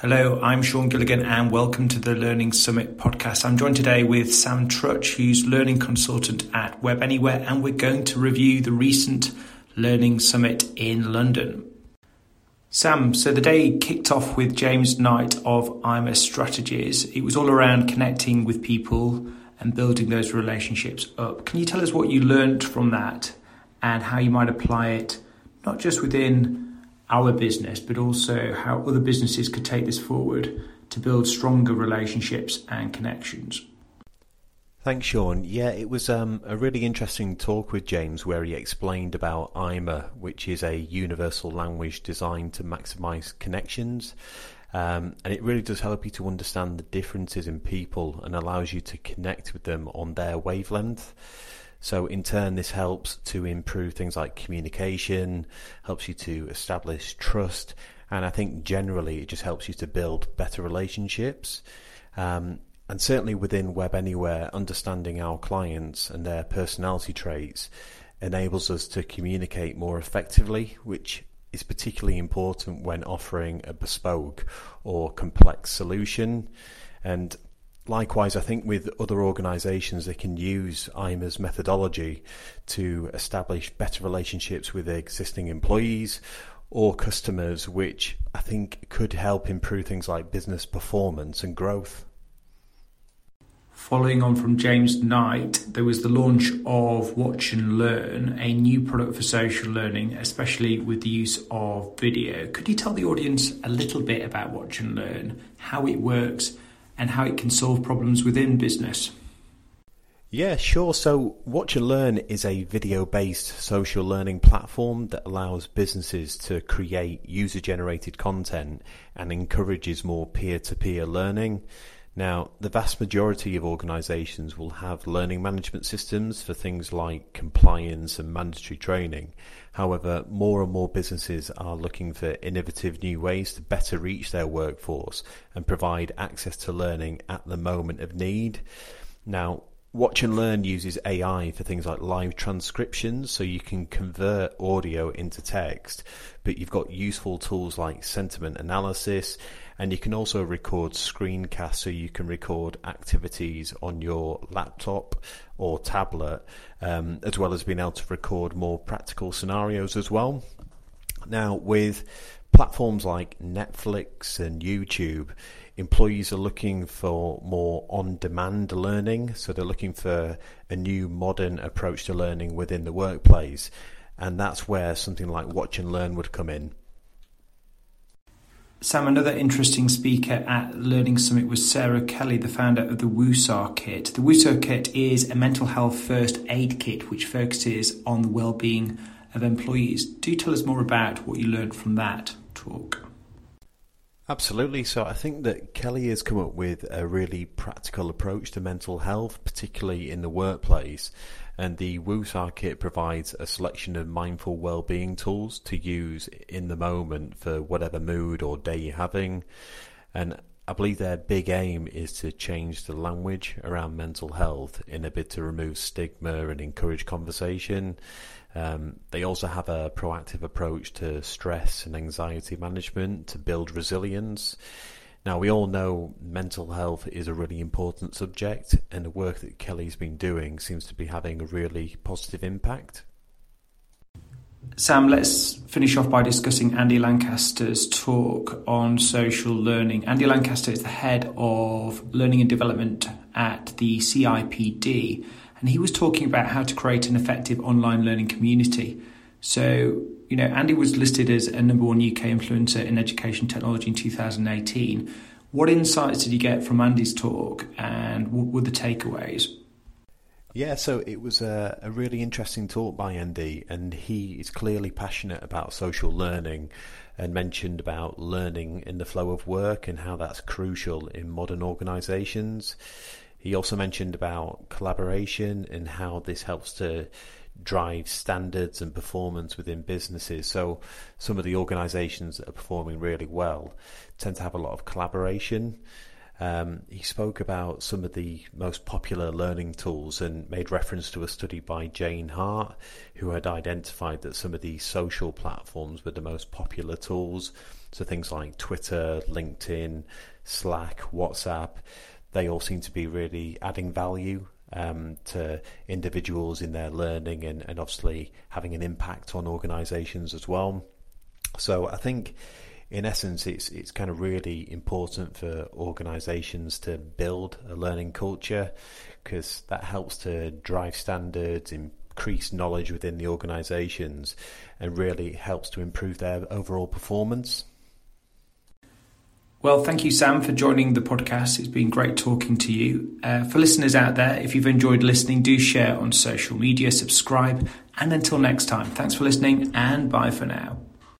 Hello, I'm Sean Gilligan and welcome to the Learning Summit podcast. I'm joined today with Sam Trutch, who's learning consultant at Web Anywhere, and we're going to review the recent Learning Summit in London. Sam, so the day kicked off with James Knight of IMA Strategies. It was all around connecting with people and building those relationships up. Can you tell us what you learned from that and how you might apply it, not just within our business, but also how other businesses could take this forward to build stronger relationships and connections. Thanks, Sean. Yeah, it was um, a really interesting talk with James where he explained about IMA, which is a universal language designed to maximize connections. Um, and it really does help you to understand the differences in people and allows you to connect with them on their wavelength. So, in turn, this helps to improve things like communication, helps you to establish trust, and I think generally it just helps you to build better relationships. Um, and certainly within Web Anywhere, understanding our clients and their personality traits enables us to communicate more effectively, which is particularly important when offering a bespoke or complex solution. And Likewise, I think with other organisations, they can use IMA's methodology to establish better relationships with existing employees or customers, which I think could help improve things like business performance and growth. Following on from James Knight, there was the launch of Watch and Learn, a new product for social learning, especially with the use of video. Could you tell the audience a little bit about Watch and Learn, how it works? And how it can solve problems within business. Yeah, sure. So, Watch and Learn is a video based social learning platform that allows businesses to create user generated content and encourages more peer to peer learning. Now, the vast majority of organisations will have learning management systems for things like compliance and mandatory training. However, more and more businesses are looking for innovative new ways to better reach their workforce and provide access to learning at the moment of need. Now, Watch and Learn uses AI for things like live transcriptions, so you can convert audio into text, but you've got useful tools like sentiment analysis and you can also record screencasts so you can record activities on your laptop or tablet, um, as well as being able to record more practical scenarios as well. Now, with platforms like Netflix and YouTube, employees are looking for more on demand learning. So they're looking for a new modern approach to learning within the workplace. And that's where something like Watch and Learn would come in. Sam, another interesting speaker at Learning Summit was Sarah Kelly, the founder of the WooSAR Kit. The WooSAR Kit is a mental health first aid kit which focuses on the well-being of employees. Do tell us more about what you learned from that talk. Absolutely. So I think that Kelly has come up with a really practical approach to mental health, particularly in the workplace. And the WooSAR kit provides a selection of mindful well-being tools to use in the moment for whatever mood or day you're having. And I believe their big aim is to change the language around mental health in a bid to remove stigma and encourage conversation. Um, they also have a proactive approach to stress and anxiety management to build resilience. Now, we all know mental health is a really important subject, and the work that Kelly's been doing seems to be having a really positive impact. Sam, let's finish off by discussing Andy Lancaster's talk on social learning. Andy Lancaster is the head of learning and development at the CIPD, and he was talking about how to create an effective online learning community. So, you know, Andy was listed as a number one UK influencer in education technology in 2018. What insights did you get from Andy's talk and what were the takeaways? Yeah, so it was a, a, really interesting talk by Andy, and he is clearly passionate about social learning and mentioned about learning in the flow of work and how that's crucial in modern organisations. He also mentioned about collaboration and how this helps to drive standards and performance within businesses. So some of the organisations that are performing really well tend to have a lot of collaboration. Um, he spoke about some of the most popular learning tools and made reference to a study by Jane Hart, who had identified that some of these social platforms were the most popular tools. So things like Twitter, LinkedIn, Slack, WhatsApp, they all seem to be really adding value um, to individuals in their learning and, and obviously having an impact on organizations as well. So I think in essence, it's it's kind of really important for organisations to build a learning culture because that helps to drive standards, increase knowledge within the organisations, and really helps to improve their overall performance. Well, thank you, Sam, for joining the podcast. It's been great talking to you. Uh, for listeners out there, if you've enjoyed listening, do share on social media, subscribe, and until next time, thanks for listening and bye for now.